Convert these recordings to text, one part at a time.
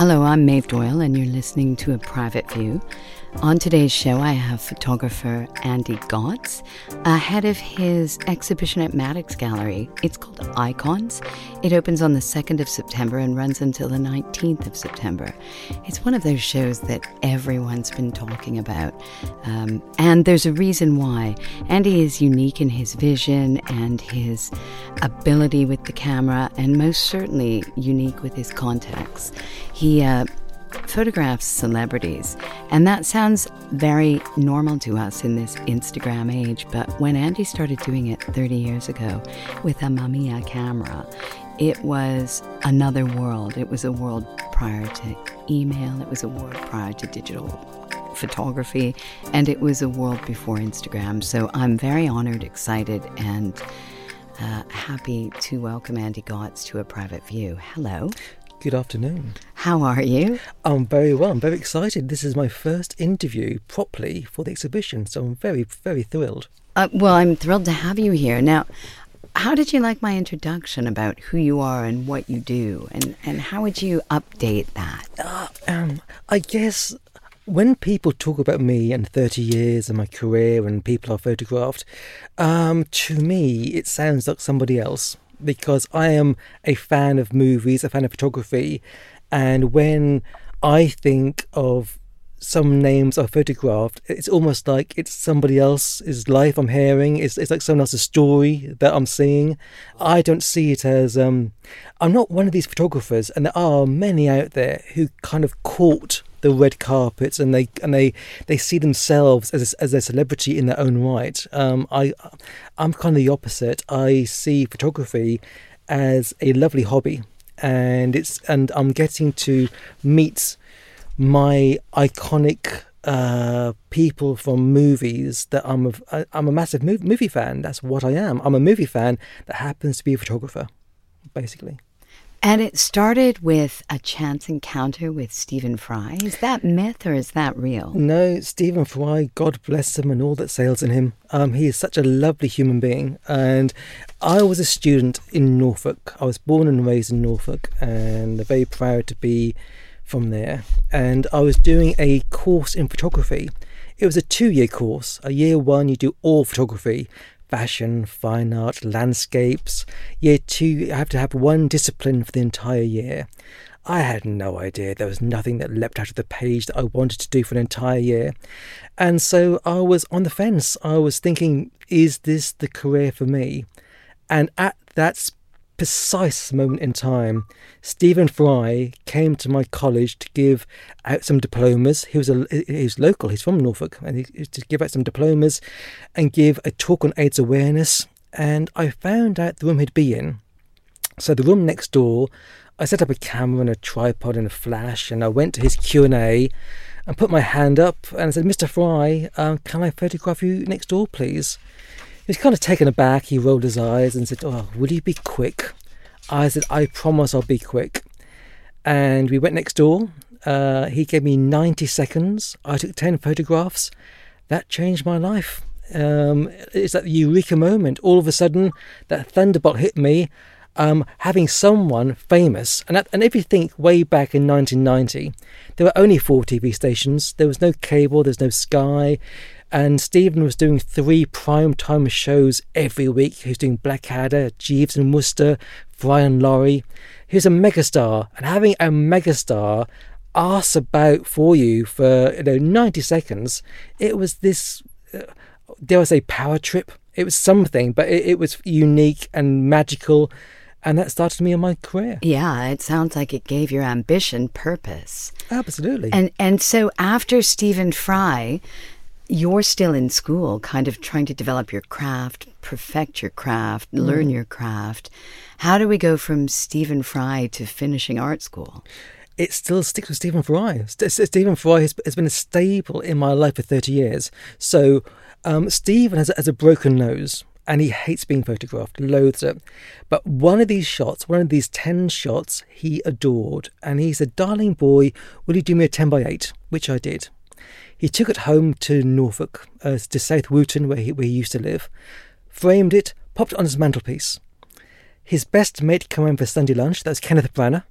Hello, I'm Maeve Doyle, and you're listening to A Private View. On today's show, I have photographer Andy Gotts ahead of his exhibition at Maddox Gallery. It's called Icons. It opens on the 2nd of September and runs until the 19th of September. It's one of those shows that everyone's been talking about, um, and there's a reason why. Andy is unique in his vision and his ability with the camera, and most certainly unique with his contacts. He uh, photographs celebrities. And that sounds very normal to us in this Instagram age. But when Andy started doing it 30 years ago with a Mamiya camera, it was another world. It was a world prior to email, it was a world prior to digital photography, and it was a world before Instagram. So I'm very honored, excited, and uh, happy to welcome Andy Gotts to a private view. Hello. Good afternoon. How are you? I'm very well. I'm very excited. This is my first interview properly for the exhibition, so I'm very, very thrilled. Uh, well, I'm thrilled to have you here. Now, how did you like my introduction about who you are and what you do, and, and how would you update that? Uh, um, I guess when people talk about me and 30 years and my career and people I've photographed, um, to me, it sounds like somebody else because I am a fan of movies, a fan of photography, and when I think of some names are photographed, it's almost like it's somebody else's life I'm hearing. It's, it's like someone else's story that I'm seeing. I don't see it as um, I'm not one of these photographers, and there are many out there who kind of caught the red carpets and they and they they see themselves as a, as a celebrity in their own right. Um, I I'm kind of the opposite. I see photography as a lovely hobby, and it's and I'm getting to meet my iconic uh, people from movies that I'm a, I'm a massive movie fan. That's what I am. I'm a movie fan that happens to be a photographer, basically. And it started with a chance encounter with Stephen Fry. Is that myth or is that real? No, Stephen Fry, God bless him and all that sails in him. Um, he is such a lovely human being. And I was a student in Norfolk. I was born and raised in Norfolk and very proud to be from there. And I was doing a course in photography. It was a two year course. A year one, you do all photography fashion, fine art, landscapes. Year two, you have to have one discipline for the entire year. I had no idea there was nothing that leapt out of the page that I wanted to do for an entire year. And so I was on the fence. I was thinking, is this the career for me? And at that precise moment in time, Stephen Fry came to my college to give out some diplomas. He was a he was local. He's from Norfolk, and he to give out some diplomas and give a talk on AIDS awareness. And I found out the room he'd be in. So the room next door, I set up a camera and a tripod and a flash, and I went to his Q and A, and put my hand up and I said, "Mr. Fry, um, can I photograph you next door, please?" He was kind of taken aback. He rolled his eyes and said, Oh, will you be quick? I said, I promise I'll be quick. And we went next door. Uh, he gave me 90 seconds. I took 10 photographs. That changed my life. Um, it's that eureka moment. All of a sudden, that thunderbolt hit me. Um, having someone famous, and, that, and if you think way back in 1990, there were only four TV stations. There was no cable, there's no Sky, and Stephen was doing three prime time shows every week. He was doing Blackadder, Jeeves and Wooster, Fry and Laurie. He was a megastar, and having a megastar ask about for you for you know 90 seconds, it was this, uh, dare I say, power trip. It was something, but it, it was unique and magical and that started me on my career. Yeah, it sounds like it gave your ambition purpose. Absolutely. And and so after Stephen Fry, you're still in school, kind of trying to develop your craft, perfect your craft, mm. learn your craft. How do we go from Stephen Fry to finishing art school? It still sticks with Stephen Fry. Stephen Fry has, has been a staple in my life for 30 years. So, um, Stephen has, has a broken nose and he hates being photographed, loathes it. But one of these shots, one of these 10 shots, he adored. And he said, Darling boy, will you do me a 10 by 8? Which I did. He took it home to Norfolk, uh, to South Wootton, where he, where he used to live, framed it, popped it on his mantelpiece. His best mate came home for Sunday lunch, that's Kenneth Branagh,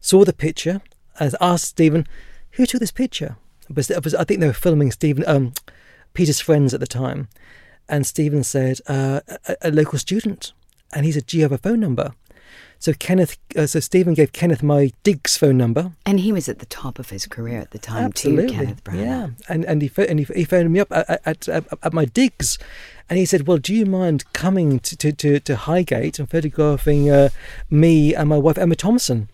saw the picture, I asked Stephen, who took this picture? But I think they were filming Stephen, um, Peter's friends at the time. And Stephen said, uh, a, a, local student. And he said, do you have a phone number? So Kenneth, uh, so Stephen gave Kenneth my Diggs phone number, and he was at the top of his career at the time Absolutely. too. Kenneth Branagh. Yeah, and and he and he, he phoned me up at, at, at, at my Diggs, and he said, "Well, do you mind coming to to, to, to Highgate and photographing uh, me and my wife Emma Thompson?"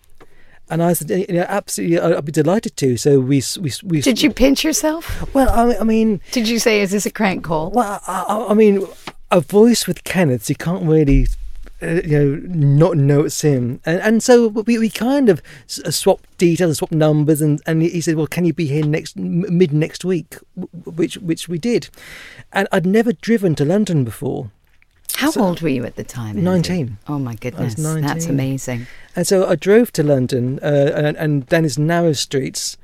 And I said, you know, absolutely, I'd be delighted to. So we, we, we. Did you pinch yourself? Well, I, I mean. Did you say, "Is this a crank call"? Well, I, I mean, a voice with Kenneth, you can't really uh, you know, not know it's him. And and so we, we kind of uh, swapped details, and swapped numbers, and, and he said, well, can you be here next mid next week? Which which we did, and I'd never driven to London before. How so, old were you at the time? Nineteen. Oh my goodness, that's amazing. And so I drove to London, uh, and, and then it's narrow streets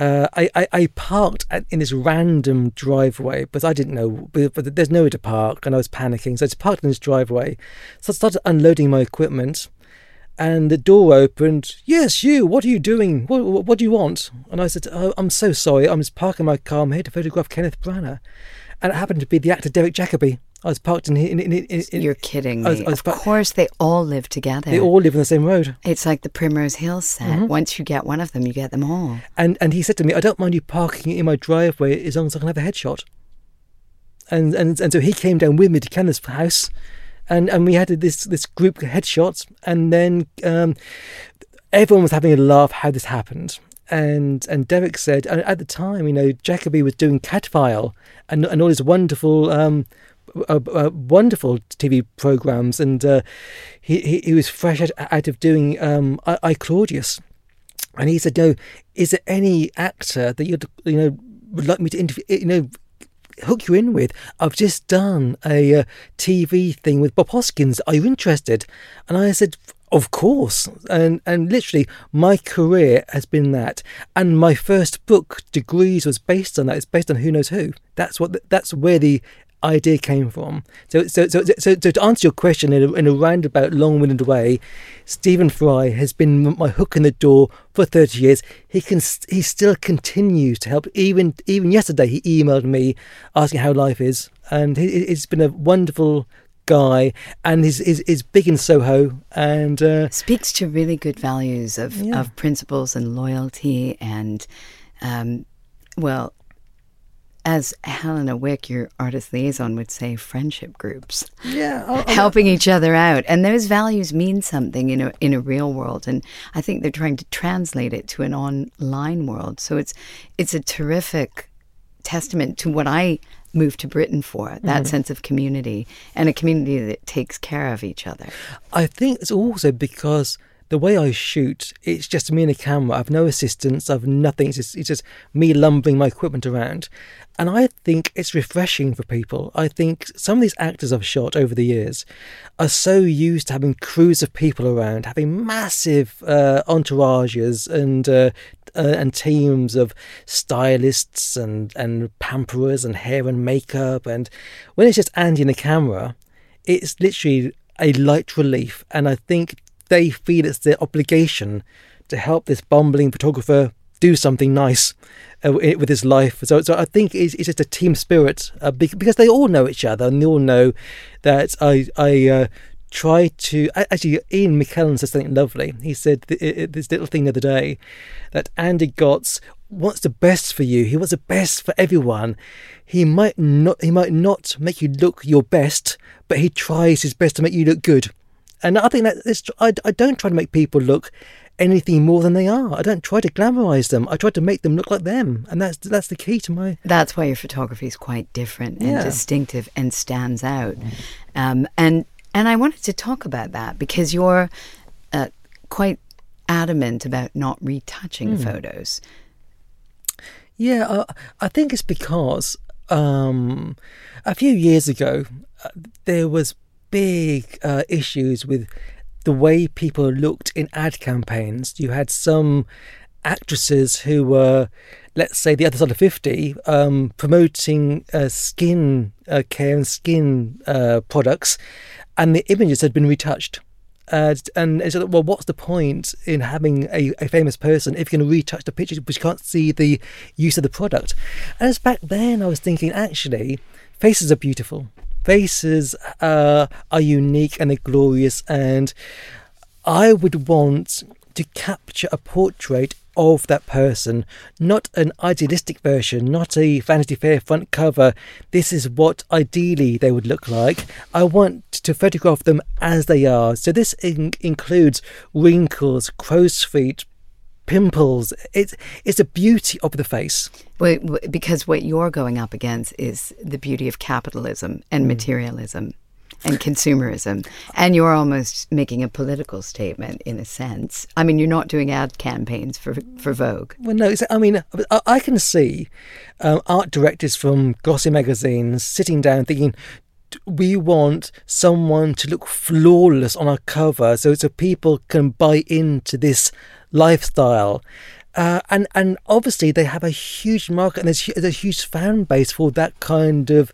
uh, I, I, I, parked at, in this random driveway because I didn't know, but, but, there's nowhere to park, and I was panicking. So I just parked in this driveway. So I started unloading my equipment, and the door opened. Yes, you. What are you doing? What, what, what do you want? And I said, oh, I'm so sorry. I'm just parking my car. I'm here to photograph Kenneth Branagh, and it happened to be the actor Derek Jacobi. I was parked in. in, in, in, You're kidding me. Was, was of course, they all live together. They all live on the same road. It's like the Primrose Hill set. Mm-hmm. Once you get one of them, you get them all. And and he said to me, "I don't mind you parking in my driveway as long as I can have a headshot." And and and so he came down with me to Kenneth's house, and and we had this this group headshots, and then um, everyone was having a laugh how this happened and and Derek said at the time, you know, Jacobi was doing Cadfael and and all these wonderful um, uh, uh, wonderful TV programs, and uh, he, he, was fresh out, out of doing um, I, I, Claudius, and he said, "No, is there any actor that you'd you know would like me to interview? You know." Hook you in with. I've just done a uh, TV thing with Bob Hoskins. Are you interested? And I said, of course, and and literally, my career has been that, and my first book, Degrees, was based on that. It's based on Who Knows Who. That's what. That's where the idea came from. So, so, so, so, so to answer your question in a, in a roundabout, long-winded way, Stephen Fry has been my hook in the door for 30 years. He can, he still continues to help. Even, even yesterday, he emailed me asking how life is, and he, it's been a wonderful guy and is is, is big in Soho and uh, speaks to really good values of, yeah. of principles and loyalty and um, well as Helena Wick, your artist liaison, would say, friendship groups. Yeah, I'll, I'll, helping each other out, and those values mean something in a in a real world. And I think they're trying to translate it to an online world. So it's it's a terrific testament to what I moved to Britain for that mm. sense of community and a community that takes care of each other. I think it's also because the way I shoot, it's just me and a camera. I've no assistants. I've nothing. It's just, it's just me lumbering my equipment around. And I think it's refreshing for people. I think some of these actors I've shot over the years are so used to having crews of people around, having massive uh, entourages and uh, uh, and teams of stylists and and pamperers and hair and makeup. And when it's just Andy and the camera, it's literally a light relief. And I think they feel it's their obligation to help this bumbling photographer do something nice uh, with his life. So, so I think it's, it's just a team spirit uh, because they all know each other and they all know that I I uh, try to actually Ian McKellen said something lovely. He said this little thing the other day that Andy Gotts wants the best for you. He wants the best for everyone. He might not he might not make you look your best, but he tries his best to make you look good. And I think that this, I, I don't try to make people look anything more than they are. I don't try to glamorize them. I try to make them look like them, and that's that's the key to my. That's why your photography is quite different and yeah. distinctive and stands out. Um, and and I wanted to talk about that because you're uh, quite adamant about not retouching mm. photos. Yeah, uh, I think it's because um, a few years ago uh, there was big uh, issues with the way people looked in ad campaigns. You had some actresses who were, let's say, the other side of 50, um, promoting uh, skin uh, care and skin uh, products, and the images had been retouched. And it's like, well, what's the point in having a, a famous person if you can retouch the picture but you can't see the use of the product? And it's back then I was thinking, actually, faces are beautiful. Faces uh, are unique and they're glorious, and I would want to capture a portrait of that person, not an idealistic version, not a Vanity Fair front cover. This is what ideally they would look like. I want to photograph them as they are. So this in- includes wrinkles, crow's feet, pimples. It's it's the beauty of the face. Well, because what you're going up against is the beauty of capitalism and mm. materialism and consumerism. And you're almost making a political statement in a sense. I mean, you're not doing ad campaigns for for Vogue. Well, no. I mean, I can see um, art directors from glossy magazines sitting down thinking, we want someone to look flawless on our cover so so people can buy into this lifestyle uh, and and obviously they have a huge market and there's, there's a huge fan base for that kind of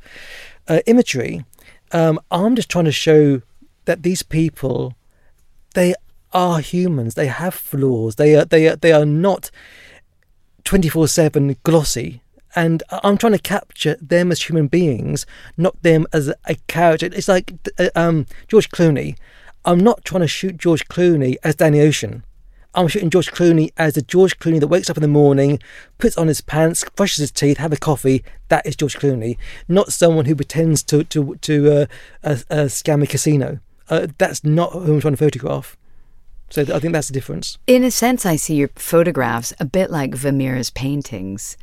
uh, imagery um, I'm just trying to show that these people, they are humans. They have flaws. They are they are they are not twenty four seven glossy. And I'm trying to capture them as human beings, not them as a character. It's like uh, um, George Clooney. I'm not trying to shoot George Clooney as Danny Ocean. I'm shooting George Clooney as the George Clooney that wakes up in the morning, puts on his pants, brushes his teeth, have a coffee. That is George Clooney, not someone who pretends to to to uh, uh, uh, scam a casino. Uh, that's not who I'm trying to photograph. So I think that's the difference. In a sense, I see your photographs a bit like Vermeer's paintings.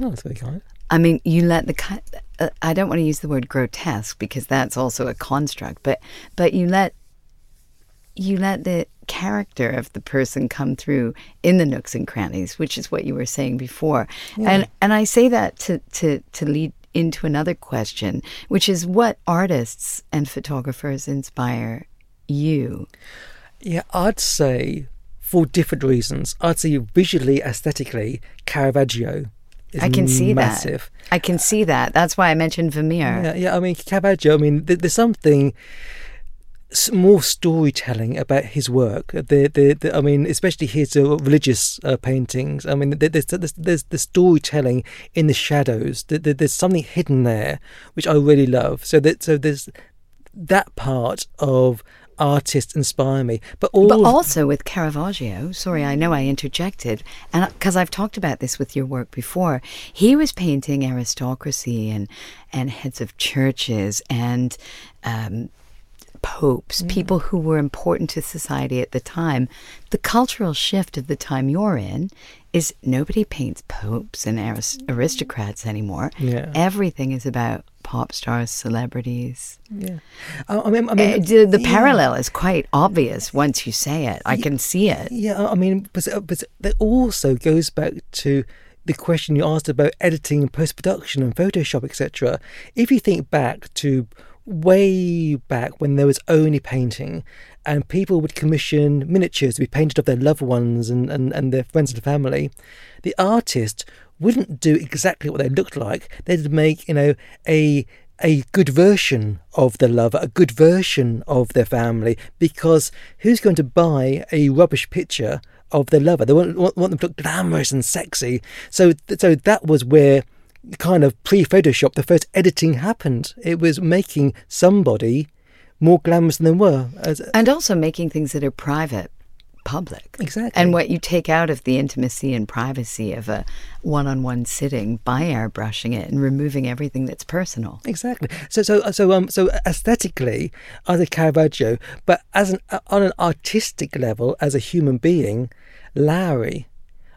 Oh, that's very kind. I mean, you let the uh, I don't want to use the word grotesque because that's also a construct, but but you let you let the character of the person come through in the nooks and crannies, which is what you were saying before. Yeah. And and I say that to, to, to lead into another question, which is what artists and photographers inspire you? Yeah, I'd say for different reasons. I'd say visually, aesthetically, Caravaggio. I can see massive. that. I can see that. That's why I mentioned Vermeer. Yeah, yeah. I mean, Caravaggio. I mean, there's something more storytelling about his work. The, the, the I mean, especially his uh, religious uh, paintings. I mean, there's, there's, there's the storytelling in the shadows. There's something hidden there, which I really love. So that so there's that part of artists inspire me. But, all but also with Caravaggio, sorry, I know I interjected, and because I've talked about this with your work before, he was painting aristocracy and and heads of churches and um, popes, mm. people who were important to society at the time. The cultural shift of the time you're in is nobody paints popes and arist- aristocrats anymore. Yeah. Everything is about pop stars, celebrities. Yeah, I mean, I mean uh, the, the yeah. parallel is quite obvious once you say it. I yeah, can see it. Yeah, I mean, but but that also goes back to the question you asked about editing and post production and Photoshop, etc. If you think back to way back when there was only painting and people would commission miniatures to be painted of their loved ones and, and, and their friends and family, the artist wouldn't do exactly what they looked like. They'd make, you know, a a good version of the lover, a good version of their family, because who's going to buy a rubbish picture of their lover? They want, want, want them to look glamorous and sexy. So, so that was where kind of pre Photoshop, the first editing happened. It was making somebody more glamorous than they were. And also making things that are private public. Exactly. And what you take out of the intimacy and privacy of a one on one sitting by airbrushing it and removing everything that's personal. Exactly. So so so um so aesthetically as a Caravaggio, but as an on an artistic level, as a human being, Lowry,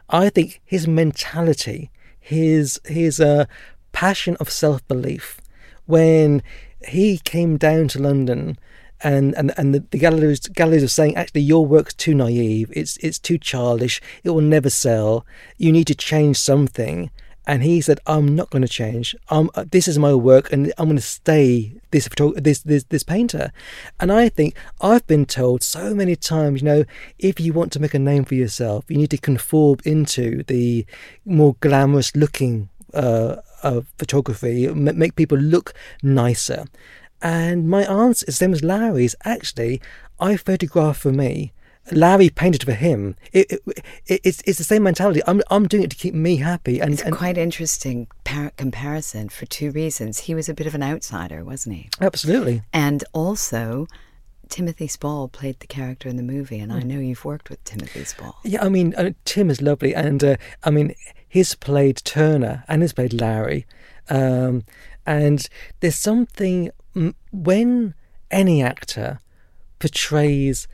I think his mentality his his uh, passion of self belief when he came down to London and and and the, the galleries galleries are saying actually your work's too naive. It's it's too childish. It will never sell. You need to change something and he said i'm not going to change um this is my work and i'm going to stay this this this this painter and i think i've been told so many times you know if you want to make a name for yourself you need to conform into the more glamorous looking uh, uh, photography make people look nicer And my answer is the same as Lowry's. Actually, I photograph for me. Lowry painted for him. It, it, it, it's it's the same mentality. I'm I'm doing it to keep me happy. And, It's and quite interesting par- comparison for two reasons. He was a bit of an outsider, wasn't he? absolutely, And also, Timothy Spall played the character in the movie, and Hmm. I know you've worked with Timothy Spall. yeah. I mean, uh, Tim is lovely, and uh, I mean, he's played Turner and he's played Lowry, um, and there's something when any actor portrays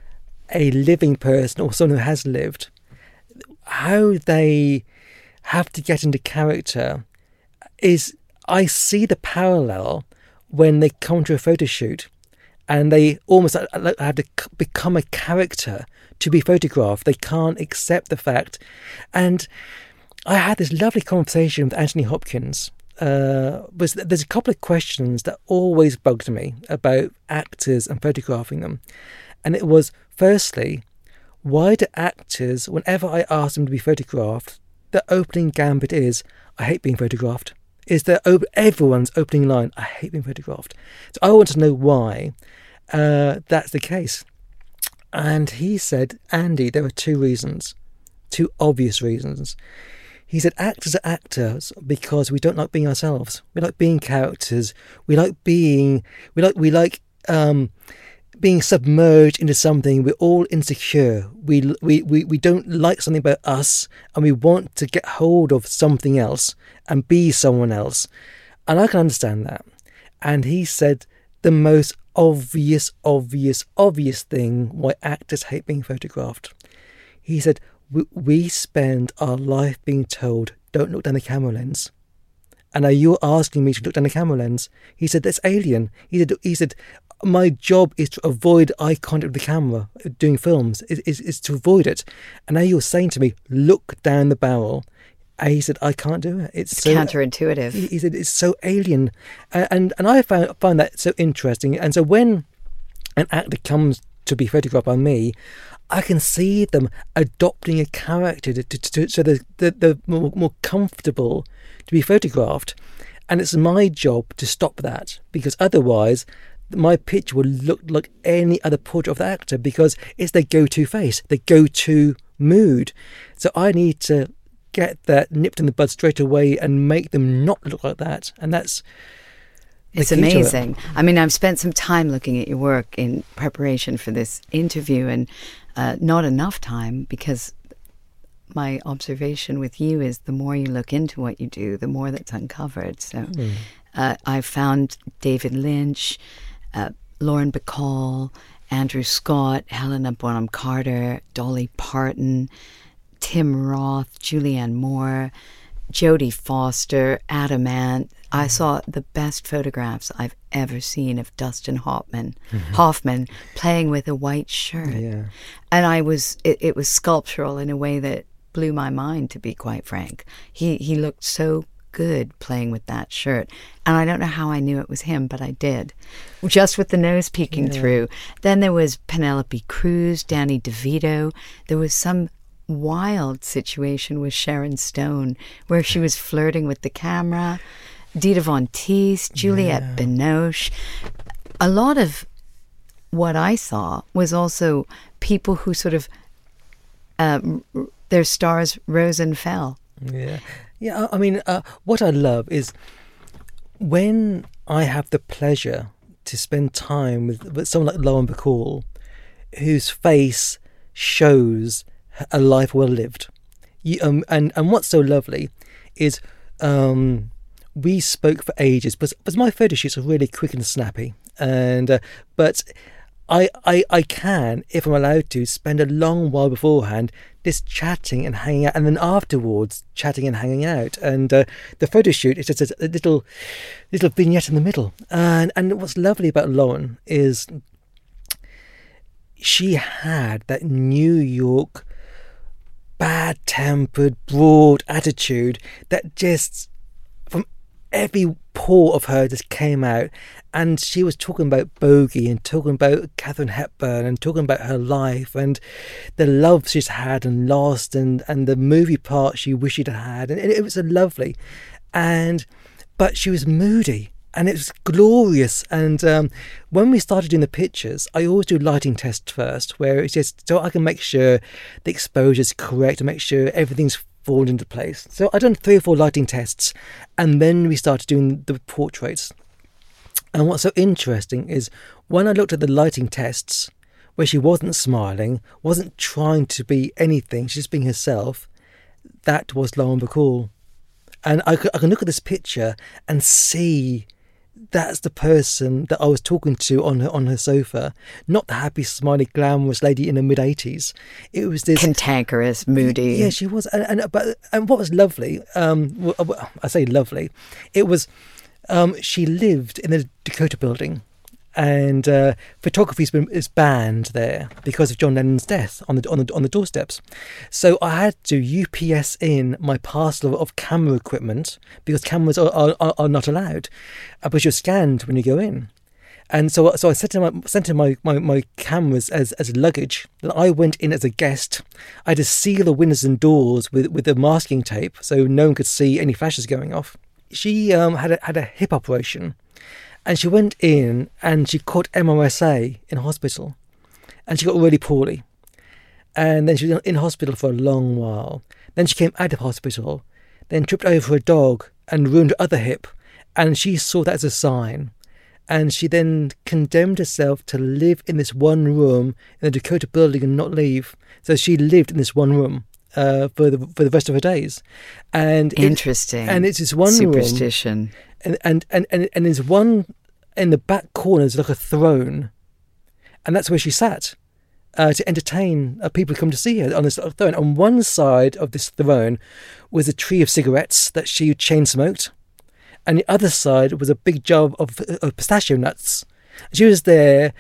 a living person or someone who has lived, how they have to get into character is I see the parallel when they come to a photo shoot and they almost like- like have to become a character to be photographed. They can't accept the fact. And I had this lovely conversation with Anthony Hopkins. Uh, was there's a couple of questions that always bugged me about actors and photographing them, and it was firstly, why do actors, whenever I ask them to be photographed, the opening gambit is, "I hate being photographed." Is the op- everyone's opening line? I hate being photographed. So I want to know why uh, that's the case. And he said, Andy, there are two reasons, two obvious reasons. He said, actors are actors because we don't like being ourselves. We like being characters. We like being, we like, we like, um, being submerged into something. We're all insecure. We, we, we, we don't like something about us and we want to get hold of something else and be someone else. And I can understand that. And he said the most obvious, obvious, obvious thing why actors hate being photographed. He said, "We- We spend our life being told, don't look down the camera lens. And now you're asking me to look down the camera lens. He said, That's alien. He said, he said My job is to avoid eye contact with the camera doing films, is, is, is to avoid it. And now you're saying to me, Look down the barrel. And he said, I can't do it. It's, It's so counterintuitive. he, he said it's so alien, and and, and I found find that so interesting. And so when an actor comes to be photographed by me, I can see them adopting a character to, to, to, so they're, they're, they're more, more comfortable to be photographed. And it's my job to stop that because otherwise my picture will look like any other portrait of the actor because it's their go-to face, their go-to mood. So I need to get that nipped in the bud straight away and make them not look like that. And that's. It's to it. amazing. I mean, I've spent some time looking at your work in preparation for this interview, and uh, not enough time because my observation with you is the more you look into what you do, the more that's uncovered. So Hmm. uh, I found David Lynch, uh, Lauren Bacall, Andrew Scott, Helena Bonham Carter, Dolly Parton, Tim Roth, Julianne Moore, Jodie Foster, Adam Ant. I saw the best photographs I've ever seen of Dustin Hoffman, Hoffman playing with a white shirt. Yeah. And I was it, it was sculptural in a way that blew my mind to be quite frank. He he looked so good playing with that shirt. And I don't know how I knew it was him, but I did. Just with the nose peeking through. Then there was Penelope Cruz, Danny DeVito. There was some wild situation with Sharon Stone where she was flirting with the camera. Dita Von Teese, Juliette Binoche. A lot of what I saw was also people who sort of um, their stars rose and fell. Yeah, yeah. I mean, uh, what I love is when I have the pleasure to spend time with, with someone like Lauren Bacall, whose face shows a life well lived. You, um, and and what's so lovely is um, we spoke for ages, but, but my photo shoots are really quick and snappy, and uh, but. I, I, I can, if I'm allowed to, spend a long while beforehand just chatting and hanging out, and then afterwards chatting and hanging out. And uh, the photo shoot is just a, a little little vignette in the middle. And and what's lovely about Lauren is she had that New York bad tempered, broad attitude that just from every pore of her just came out. And she was talking about Bogey and talking about Katharine Hepburn and talking about her life and the love she's had and lost and, and the movie part she wished she'd had. And it, was a lovely. And but she was moody and it was glorious. And um, when we started doing the pictures, I always do lighting tests first, where it's just so I can make sure the exposure is correct and make sure everything's fallen into place. So I done three or four lighting tests, and then we started doing the portraits. And what's so interesting is when I looked at the lighting tests, where she wasn't smiling, wasn't trying to be anything, she's just being herself, that was Lauren Bacall. And I, I can look at this picture and see that's the person that I was talking to on her on her sofa, not the happy, smiley, glamorous lady in the mid eighties. It was this cantankerous, moody. Yeah, she was. And, and but and what was lovely, um, I say lovely, it was. Um, she lived in the Dakota Building, and uh, photography is banned there because of John Lennon's death on the on the on the doorsteps. So I had to UPS in my parcel of camera equipment because cameras are, are, are not allowed, uh, but you're scanned when you go in. And so, so I sent in my sent in my, my, my cameras as, as luggage. Then I went in as a guest. I had to seal the windows and doors with with the masking tape so no one could see any flashes going off. She um, had a, had a hip operation and she went in and she caught MRSA in hospital. And she got really poorly. And then she was in hospital for a long while. Then she came out of hospital, then tripped over a dog and ruined her other hip. And she saw that as a sign. And she then condemned herself to live in this one room in the Dakota building and not leave. So she lived in this one room. Uh, for the for the rest of her days, and interesting, it, and it's this one superstition. Room, and and and and, there's one in the back corner is like a throne, and that's where she sat uh, to entertain uh, people who come to see her on this throne. On one side of this throne was a tree of cigarettes that she chain smoked, and the other side was a big jar of, of pistachio nuts. She was there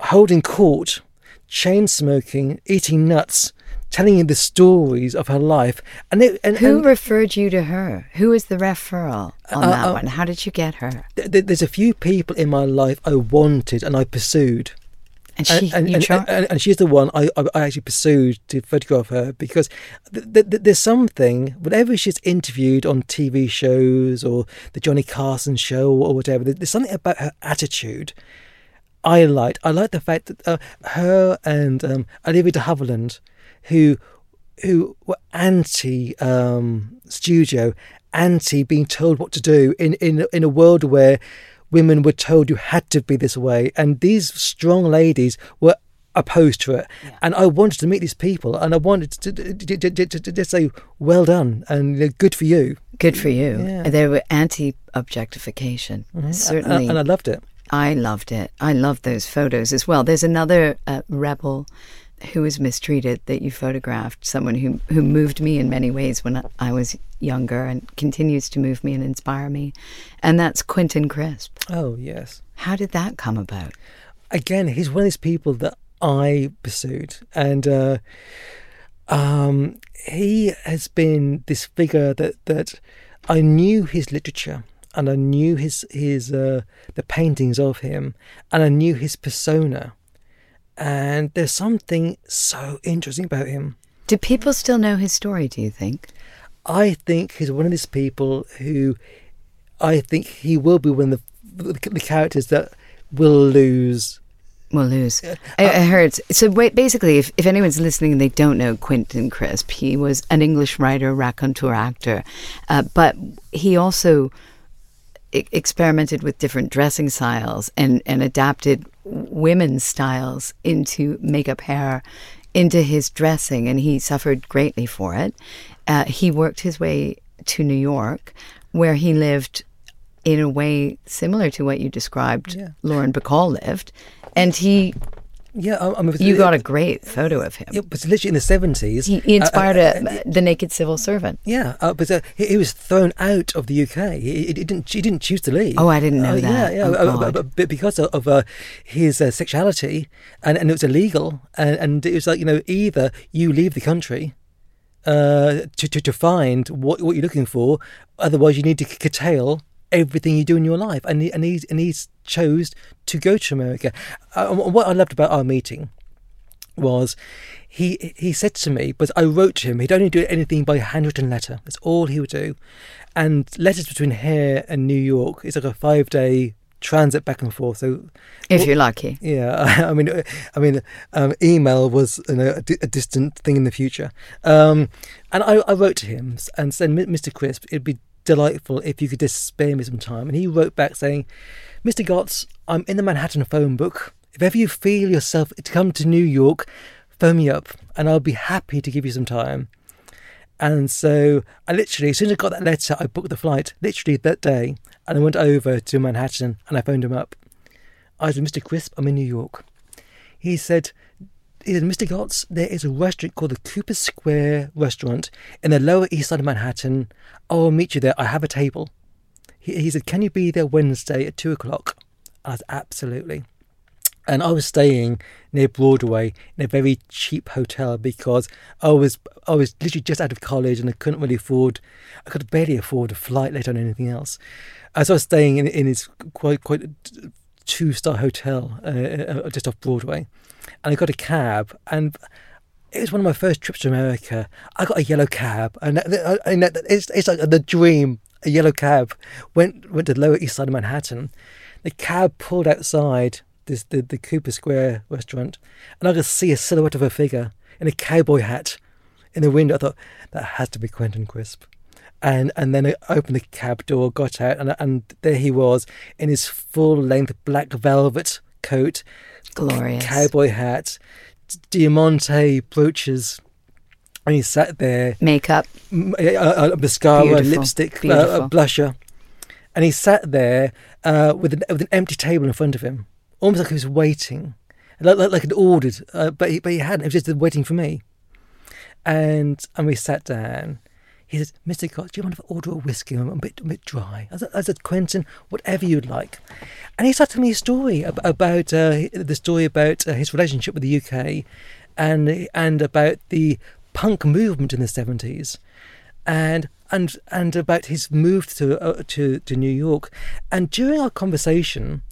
holding court, chain smoking, eating nuts, telling you the stories of her life. And, it, and who and, referred you to her? Who is the referral on uh, that uh, one? How did you get her? Th- th- there's a few people in my life I wanted and I pursued. And she, and, and, and, and, she's the one I, I actually pursued to photograph her because th- th- there's something, whenever she's interviewed on TV shows or the Johnny Carson show or whatever, there's something about her attitude I liked. I liked the fact that uh, her and um, Olivia de Havilland who who were anti um, studio, anti being told what to do in, in in a world where women were told you had to be this way, and these strong ladies were opposed to it. Yeah. And I wanted to meet these people, and I wanted to, to, to, to, to say, "Well done," and good for you. Good for you. Yeah. They were anti-objectification, mm-hmm. certainly, and, and, I loved it. I loved it. I loved those photos as well. There's another uh, rebel who was mistreated that you photographed, someone who, who moved me in many ways when I was younger and continues to move me and inspire me. And that's Quentin Crisp. Oh, yes. How did that come about? Again, he's one of these people that I pursued. And uh, um, he has been this figure that, that I knew his literature and I knew his, his uh, the paintings of him and I knew his persona and there's something so interesting about him. Do people still know his story, do you think? I think he's one of these people who I think he will be one of the, the characters that will lose. Will lose. I, I, heard. So wait, basically, if, if anyone's listening and they don't know Quentin Crisp, he was an English writer, raconteur, actor, uh, but he also experimented with different dressing styles and, and adapted women's styles into makeup hair into his dressing and he suffered greatly for it uh, he worked his way to new york where he lived in a way similar to what you described yeah. lauren bacall lived and he yeah, I, I mean, you got a great photo of him. Yeah, but literally in the seventies, he, he, inspired uh, uh, a, the naked civil servant. Yeah, uh, but uh, he, he, was thrown out of the UK. He, he, didn't. He didn't choose to leave. Oh, I didn't know uh, that. Yeah, yeah, oh, but, but, because of, of his sexuality, and, and it was illegal, and, and it was like you know either you leave the country. Uh, to, to to find what what you're looking for, otherwise you need to curtail everything you do in your life. And he, and he, and he chose to go to America. Uh, what I loved about our meeting was he he said to me, but I wrote to him, he'd only do anything by handwritten letter. That's all he would do. And letters between here and New York is like a five day transit back and forth. So if you're lucky, yeah. I mean, I mean, um, email was you know, a, a, distant thing in the future. Um, and I, I, wrote to him and said, Mr. Crisp, it'd be delightful if you could just spare me some time. And he wrote back saying, Mr. Gotts, I'm in the Manhattan phone book. If ever you feel yourself to come to New York, phone me up, and I'll be happy to give you some time. And so I literally, as soon as I got that letter, I booked the flight literally that day. And I went over to Manhattan and I phoned him up. I said, Mr. Crisp, I'm in New York. He said, said, Mr. Gotts, there is a restaurant called the Cooper Square Restaurant in the Lower East Side of Manhattan. I will meet you there. I have a table. He, he said, Can you be there Wednesday at two o'clock? I said, Absolutely and I was staying near Broadway in a very cheap hotel because I was I was literally just out of college and I couldn't really afford I could barely afford a flight, let alone anything else. I was staying in in this quite quite two star hotel uh, uh, just off Broadway, and I got a cab and. It was one of my first trips to America. I got a yellow cab, and it's, it's like the dream. A yellow cab went went to the Lower East Side of Manhattan. The cab pulled outside this the, the Cooper Square restaurant, and I could see a silhouette of a figure in a cowboy hat in the window. I thought that has to be Quentin Crisp, and and then I opened the cab door, got out, and and there he was in his full length black velvet coat, glorious cowboy hat, diamante brooches. And he sat there, makeup, uh, mascara, Beautiful. lipstick, uh, blusher, and he sat there uh, with an with an empty table in front of him almost like he was waiting, like like, like he'd ordered, uh, but he, but he hadn't. He was just waiting for me. And and we sat down. He said, "Mr. Gotts, do you mind if I order a whiskey? I'm a bit a bit dry." I said, I said "Quentin, whatever you'd like." And he started telling me a story about uh, the story about uh, his relationship with the UK, and and about the punk movement in the seventies, and and and about his move to uh, to to New York. And during our conversation,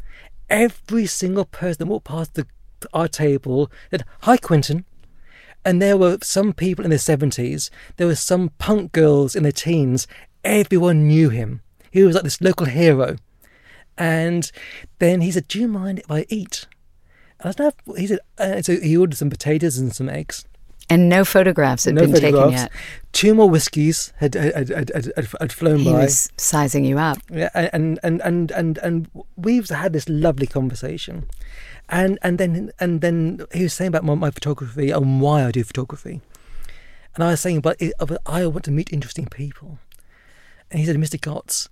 every single person that walked past the, our table said, Hi, Quentin. And there were some people in their 70s, there were some punk girls in their teens. Everyone knew him. He was like this local hero. And then he said, Do you mind if I eat? And I don't know. He said, uh, so he ordered some potatoes and some eggs. And no photographs had no been photographs. taken yet. Two more whiskies had had, had, had, had flown he by. He was sizing you up. Yeah, and and and and and we've had this lovely conversation, and and then and then he was saying about my, my photography and why I do photography, and I was saying, but I want to meet interesting people, and he said, Mr. Gotts,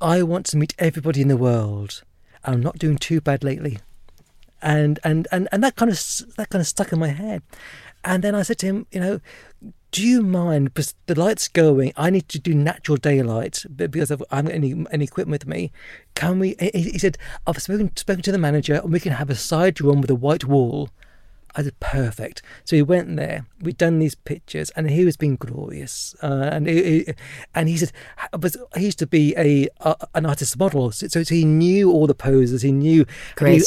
I want to meet everybody in the world. I'm not doing too bad lately and and and and that kind of that kind of stuck in my head and then I said to him, you know, do you mind? Because the light's going. I need to do natural daylight because I've, got any, any equipment with me. Can we? He, said, I've spoken, spoken to the manager and we can have a side room with a white wall. I said, perfect. So he went there. We'd done these pictures, and he was being glorious. Uh, and he, and he said, but he used to be a, a an artist model, so, so, he knew all the poses. He knew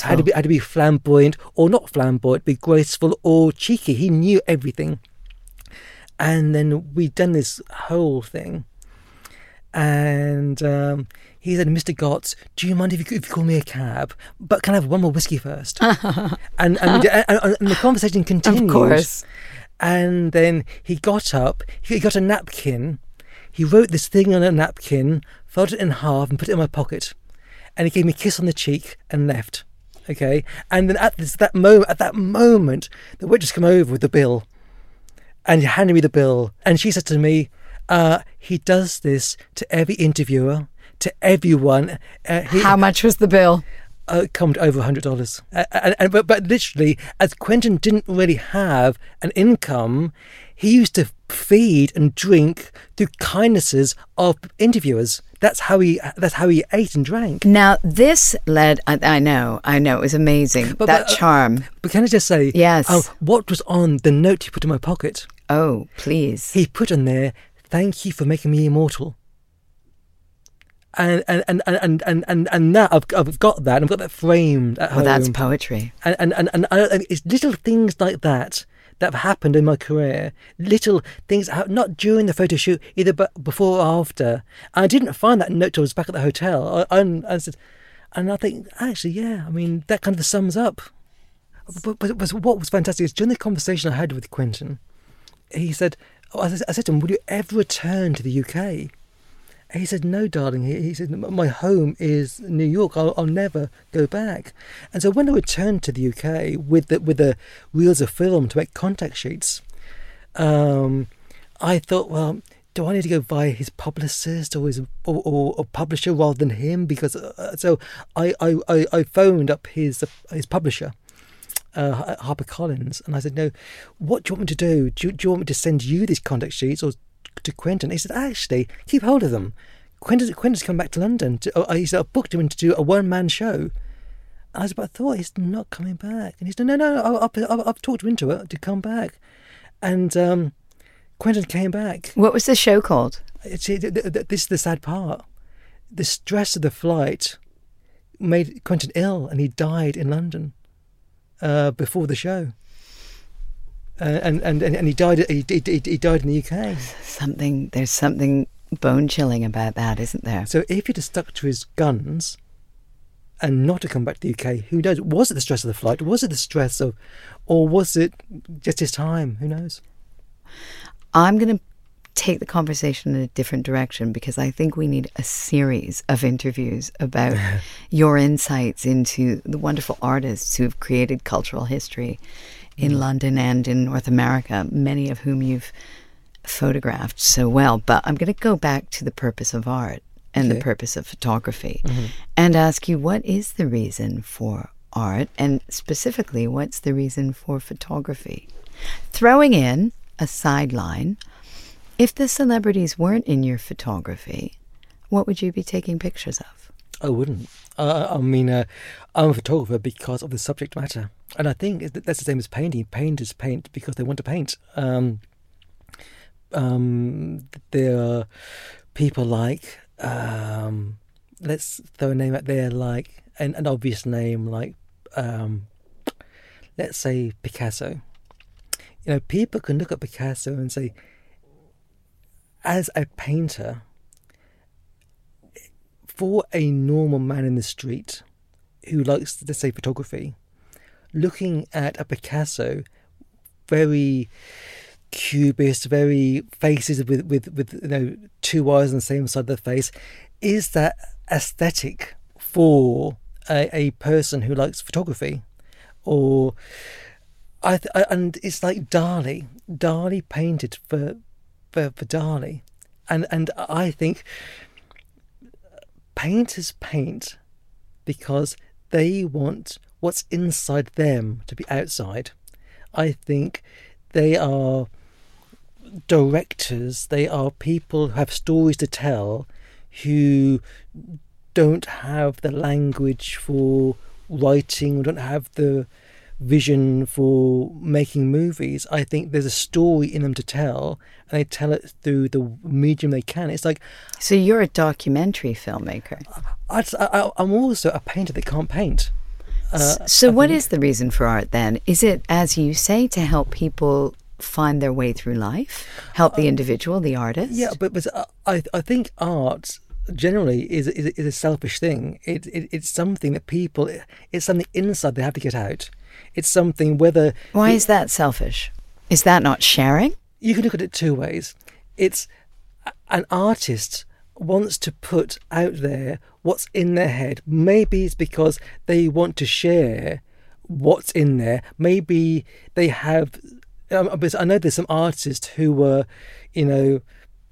how to be had to be flamboyant or not flamboyant, be graceful or cheeky. He knew everything. And then we'd done this whole thing, and um, he said, Mr. Gotts, do you mind if you, if you call me a cab? But can I have one more whiskey first? and, and, and, and, the conversation continued. Of course. And then he got up, he got a napkin, he wrote this thing on a napkin, folded it in half, and put it in my pocket. And he gave me a kiss on the cheek and left. Okay. And then at this that moment, at that moment, the waitress came over with the bill, and he handed me the bill, and she said to me, uh, "He does this to every interviewer to everyone. Uh, he, How much was the bill? Uh, come to over hundred dollars. Uh, and, and, but, but literally, as Quentin didn't really have an income, he used to feed and drink through kindnesses of interviewers. That's how he. That's how he ate and drank. Now this led. I, I know. I know. It was amazing. But, that but, uh, charm. But can I just say? Yes. Uh, what was on the note you put in my pocket? Oh, please. He put in there, "Thank you for making me immortal." And and, and, and, and, and, and that I've, I've got that. I've got that framed at Well, home. that's poetry. and and and, and, I- and it's little things like that that have happened in my career. Little things, not during the photo shoot, either but before or after. And I didn't find that note till I was back at the hotel. I, I, I said, and I think actually, yeah, I mean that kind of sums up. But, but, but what was fantastic is during the conversation I had with Quentin, he said, oh, I, said- to him, "Will you ever return to the UK?" He said, "No, darling." He, he said, "My home is New York. I'll, I'll never go back." And so when I returned to the UK with the with the reels of film to make contact sheets, um, I thought, well, do I need to go via his publicist or his or, or, or publisher rather than him? Because uh, so I, I, I, I phoned up his his publisher. Uh, Harper Collins, and I said, "No, what do you want me to do? Do you, do you want me to send you these contact sheets or to Quentin?" He said, "Actually, keep hold of them. Quentin, Quentin's come back to London. To, oh, he said, I booked him in to do a one man show." And I was, but I thought he's not coming back, and he said, "No, no, no. I've, I've, I've talked him into it to come back," and um, Quentin came back. What was the show called? It's, it, th- th- this is the sad part. The stress of the flight made Quentin ill, and he died in London uh, before the show. Uh, and, and and he died. He, he, he he died in the UK. Something. There's something bone chilling about that, isn't there? So if he'd have stuck to his guns and not to come back to the UK, who knows? Was it the stress of the flight? Was it the stress of, or was it just his time? Who knows? I'm going to take the conversation in a different direction because I think we need a series of interviews about your insights into the wonderful artists who have created cultural history in mm. London and in North America, many of whom you've photographed so well. But I'm going to go back to the purpose of art and the purpose of photography mm-hmm. and ask you what is the reason for art and specifically what's the reason for photography? Throwing in a sideline, if the celebrities weren't in your photography, what would you be taking pictures of? I wouldn't. Uh, I mean, uh, I'm a photographer because of the subject matter, and I think that's the same as painting. Painters paint because they want to paint. Um, um, there are people like, um, let's throw a name out there, like an, an obvious name, like, um, let's say Picasso. You know, people can look at Picasso and say, as a painter, for a normal man in the street who likes, let's say, photography, looking at a Picasso, very cubist, very faces with, with, with you know two eyes on the same side of the face, is that aesthetic for a, a person who likes photography, or I, th- I and it's like Dali. Dali painted for for, for Dali, and and I think painters paint because they want what's inside them to be outside. I think they are directors, they are people who have stories to tell who don't have the language for writing, don't have the vision for making movies. I think there's a story in them to tell, and they tell it through the medium they can. It's like So you're a documentary filmmaker. I, I'm also a painter that can't paint. Uh, so what is the reason for art then? Is it, as you say, to help people find their way through life, help the individual, the artist? Yeah, but but I I think art generally is is, is a selfish thing. It, it it's something that people it's something inside they have to get out. It's something whether Why is that selfish? Is that not sharing? you can look at it two ways. It's an artist wants to put out there what's in their head. Maybe it's because they want to share what's in there. Maybe they have. Um, I know there's some artists who were, you know,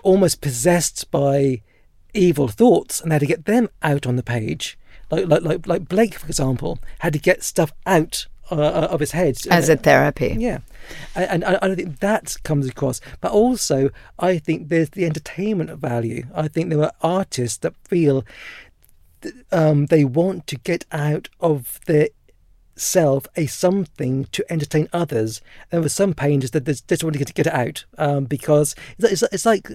almost possessed by evil thoughts and had to get them out on the page. Like like like, like Blake, for example, had to get stuff out uh, of his head As a therapy. yeah, and, and I, think that comes across. But also, I think there's the entertainment value. I think there are artists that feel th- um, they want to get out of their self a something to entertain others. And with some painters, that they just want to get, get it out um, because it's, it's, like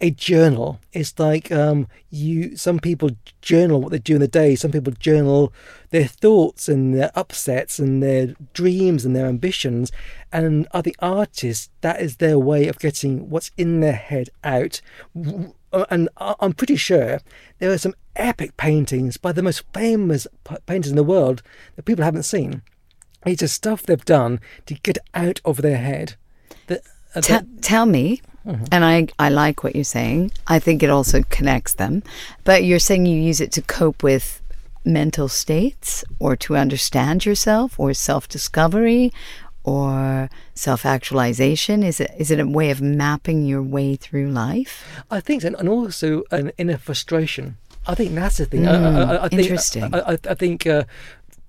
a journal. It's like um, you. Some people journal what they do in the day. Some people journal their thoughts and their upsets and their dreams and their ambitions. And other artists, that is their way of getting what's in their head out. And I'm pretty sure there are some epic paintings by the most famous painters in the world that people haven't seen. It's just stuff they've done to get out of their head. The, uh, T- tell me, mm-hmm. and I, I like what you're saying. I think it also connects them. But you're saying you use it to cope with mental states or to understand yourself or self discovery or self actualization? Is it is it a way of mapping your way through life? I think so, and also an inner frustration. I think that's the thing. Mm, I, I, I, think, interesting. I, I think uh,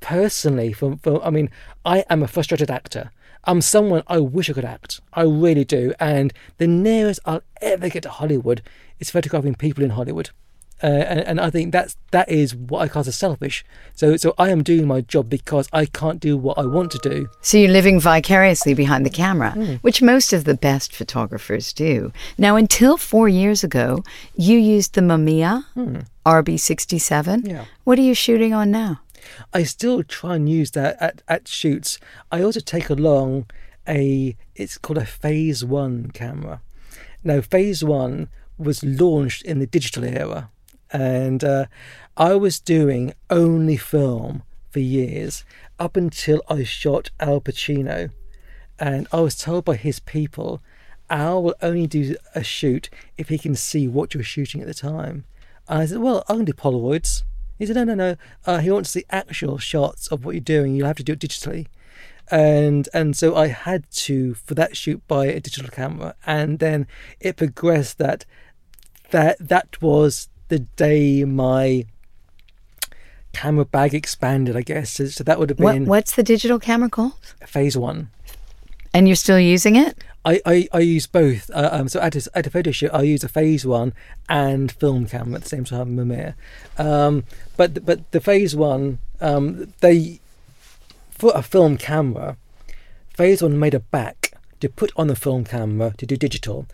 personally, for, for I mean, I am a frustrated actor. I'm someone I wish I could act. I really do. And the nearest I'll ever get to Hollywood is photographing people in Hollywood. Uh, and, and, I think that's that is what I class as selfish. So so I am doing my job because I can't do what I want to do. So you're living vicariously behind the camera, mm. which most of the best photographers do. Now, until four years ago, you used the Mamiya mm. RB67. Yeah. What are you shooting on now? I still try and use that at, at shoots. I also take along a it's called a Phase One camera. Now, Phase One was launched in the digital era and uh, I was doing only film for years up until I shot Al Pacino, and I was told by his people, Al will only do a shoot if he can see what you're shooting at the time. And I said, well, I can do Polaroids. He said, no, no, no. Uh, he wants the actual shots of what you're doing. You'll have to do it digitally. And and so I had to for that shoot buy a digital camera, and then it progressed that that that was the day my camera bag expanded, I guess. So, so that would have been. What, what's the digital camera called? Phase one. And you're still using it? I, I, I use both. Uh, um, so at a, at a photo shoot, I use a phase one and film camera at the same time, Mamiya. Um, but but the phase one, um, they for a film camera, phase one made a back to put on the film camera to do digital.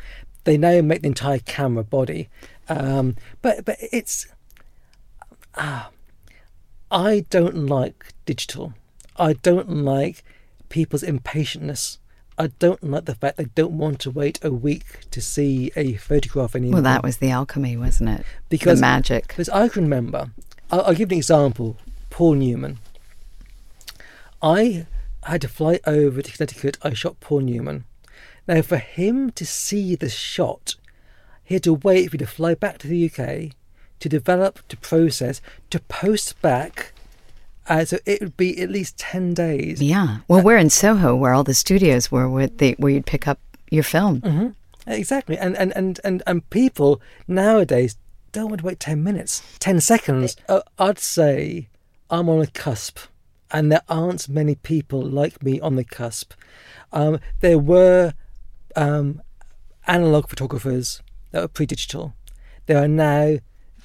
They now make the entire camera body. Um, but but it's ah, I don't like digital. I don't like people's impatientness. I don't like the fact they don't want to wait a week to see a photograph anymore. Well, that was the alchemy, wasn't it? Because the magic. Because I can remember. I'll, I'll give an example. Paul Newman. I had to fly over to Connecticut. I shot Paul Newman. Now, for him to see the shot he had to wait for me to fly back to the UK to develop, to process, to post back. Uh, so it would be at least 10 days. Yeah. Well, uh, we're in Soho where all the studios were where, they, where you'd pick up your film. Mm-hmm. Exactly. And, and, and, and, and people nowadays don't want to wait 10 minutes, 10 seconds. Uh, I'd say I'm on a cusp, and there aren't many people like me on the cusp. Um, there were um, analog photographers that were pre-digital. There are now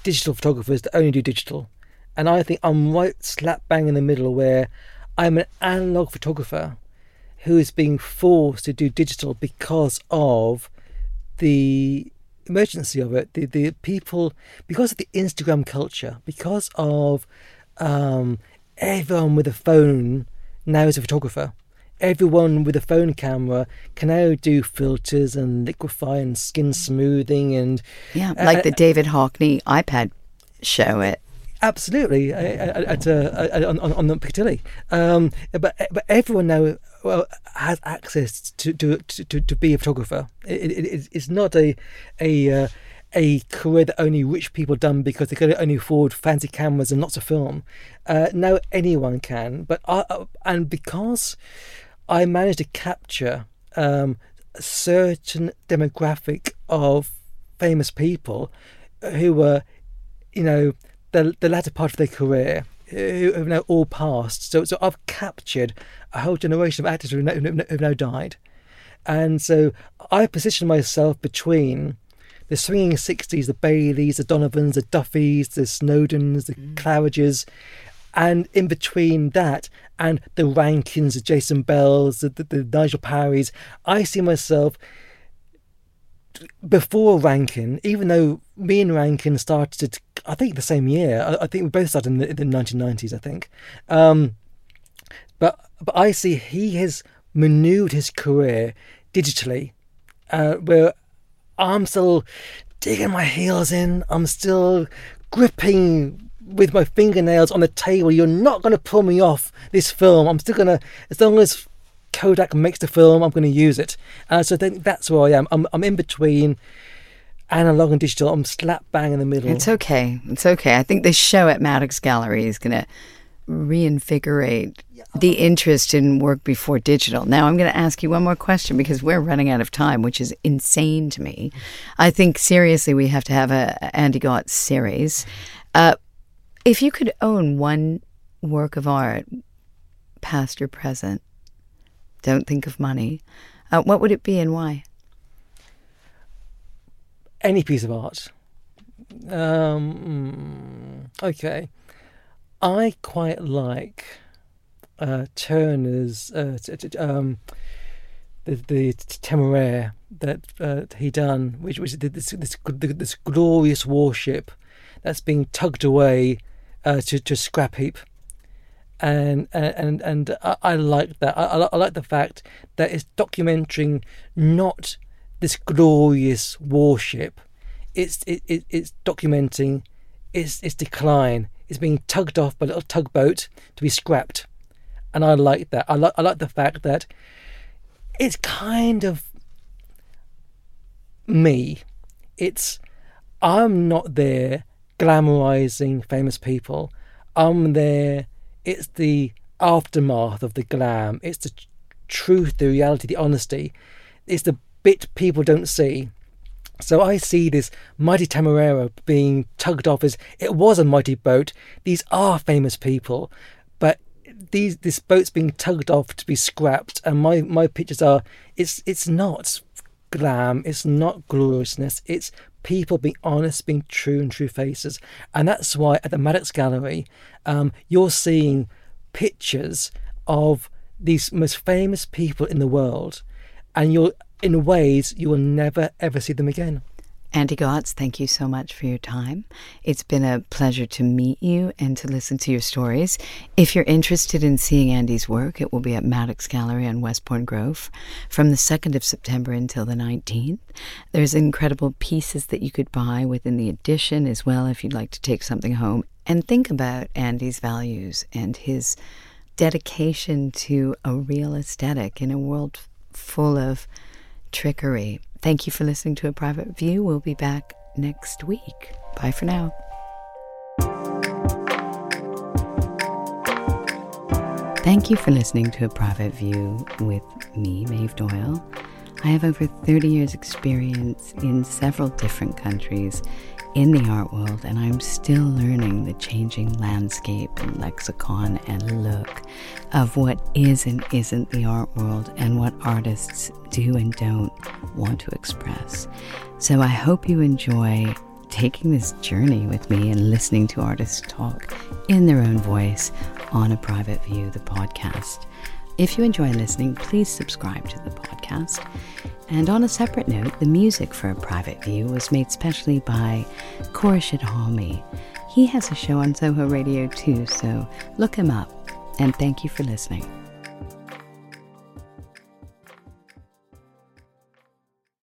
digital photographers that only do digital, and I think I'm right slap bang in the middle where I'm an analog photographer who is being forced to do digital because of the emergency of it. The the people because of the Instagram culture, because of um, everyone with a phone now is a photographer everyone with a phone camera can now do filters and liquify and skin smoothing and yeah, uh, like uh, the David Hockney iPad show it. Absolutely, at, uh, on, on the Piccadilly. Um, but but everyone now well, has access to to, to, to be a photographer. It, it, it's not a a uh, a career that only rich people done because they could only afford fancy cameras and lots of film. Uh, now anyone can, but I, uh, and because I managed to capture um, a certain demographic of famous people who were, you know, the, the latter part of their career, who have now all passed. So, so I've captured a whole generation of actors who have now, now died. And so I position myself between the swinging 60s, the Baileys, the Donovans, the Duffys, the Snowdons, the mm. Claridges, And in between that and the Rankins, the Jason Bells, the, the, the Nigel Parrys, I see myself before Rankin, even though me and Rankin started, I think, the same year. I, I think we both started in the, the 1990s, I think. Um, but but I see he has maneuvered his career digitally, uh, where I'm still digging my heels in. I'm still gripping with my fingernails on the table. You're not going to pull me off this film. I'm still going to, as long as Kodak makes the film, I'm going to use it. Uh, so I think that's where I am. I'm, I'm in between analog and digital. I'm slap bang in the middle. It's okay. It's okay. I think this show at Maddox Gallery is going to reinvigorate the interest in work before digital. Now, I'm going to ask you one more question because we're running out of time, which is insane to me. I think seriously we have to have a Andy Gotts series. Uh, if you could own one work of art, past or present, don't think of money, uh, what would it be and why? Any piece of art. Um, okay. I quite like uh, Turner's uh, t- t- um, the the Temeraire that uh, he done, which was this this this glorious warship that's being tugged away uh, to to scrap heap, and and and I, I like that. I, I like the fact that it's documenting not this glorious warship, it's it, it it's documenting its its decline. It's being tugged off by a little tugboat to be scrapped and I like that. I like I like the fact that it's kind of me. It's I'm not there glamorizing famous people. I'm there. It's the aftermath of the glam. It's the truth, the reality, the honesty. It's the bit people don't see. So I see this mighty Temeraire being tugged off as it was a mighty boat. These are famous people, but these this boat's being tugged off to be scrapped, and my my pictures are it's it's not glam, it's not gloriousness, it's people being honest, being true and true faces, and that's why at the Maddox Gallery, um, you're seeing pictures of these most famous people in the world, and you're in ways you will never ever see them again. Andy Gotts, thank you so much for your time. It's been a pleasure to meet you and to listen to your stories. If you're interested in seeing Andy's work, it will be at Maddox Gallery on Westbourne Grove from the 2nd of September until the 19th. There's incredible pieces that you could buy within the edition as well if you'd like to take something home. And think about Andy's values and his dedication to a real aesthetic in a world full of trickery. Thank you for listening to A Private View. We'll be back next week. Bye for now. Thank you for listening to A Private View with me, Maeve Doyle. I have over 30 years' experience in several different countries in the art world, and I'm still learning the changing landscape and lexicon and look of what is and isn't the art world and what artists do and don't want to express. So I hope you enjoy taking this journey with me and listening to artists talk in their own voice on a private view, the podcast. If you enjoy listening, please subscribe to the podcast. And on a separate note, the music for A Private View was made specially by Khorshid Halmi. He has a show on Soho Radio too, so look him up. And thank you for listening.